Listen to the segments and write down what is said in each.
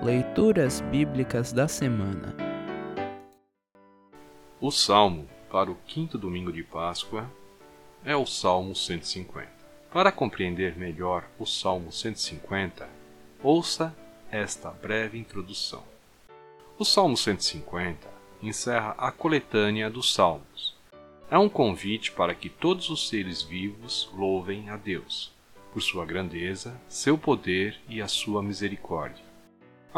Leituras Bíblicas da Semana O salmo para o quinto domingo de Páscoa é o Salmo 150. Para compreender melhor o Salmo 150, ouça esta breve introdução. O Salmo 150 encerra a coletânea dos Salmos. É um convite para que todos os seres vivos louvem a Deus, por sua grandeza, seu poder e a sua misericórdia.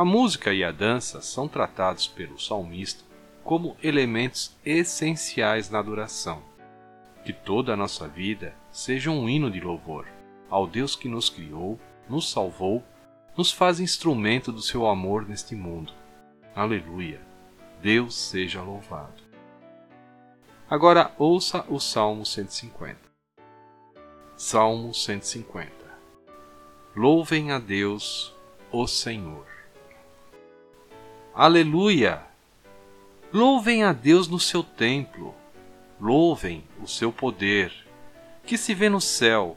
A música e a dança são tratados pelo salmista como elementos essenciais na adoração. Que toda a nossa vida seja um hino de louvor ao Deus que nos criou, nos salvou, nos faz instrumento do seu amor neste mundo. Aleluia! Deus seja louvado. Agora ouça o Salmo 150. Salmo 150 Louvem a Deus, o Senhor. Aleluia! Louvem a Deus no seu templo, louvem o seu poder, que se vê no céu.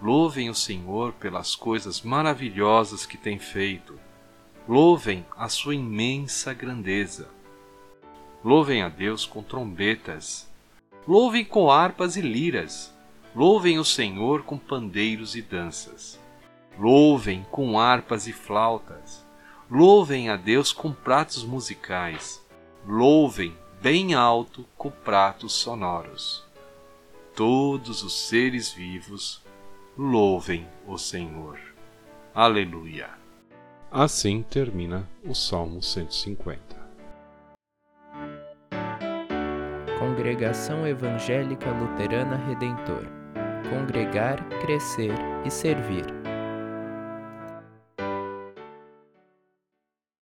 Louvem o Senhor pelas coisas maravilhosas que tem feito. Louvem a sua imensa grandeza. Louvem a Deus com trombetas. Louvem com harpas e liras. Louvem o Senhor com pandeiros e danças. Louvem com harpas e flautas Louvem a Deus com pratos musicais. Louvem bem alto com pratos sonoros. Todos os seres vivos louvem o Senhor. Aleluia. Assim termina o Salmo 150. Congregação Evangélica Luterana Redentor Congregar, Crescer e Servir.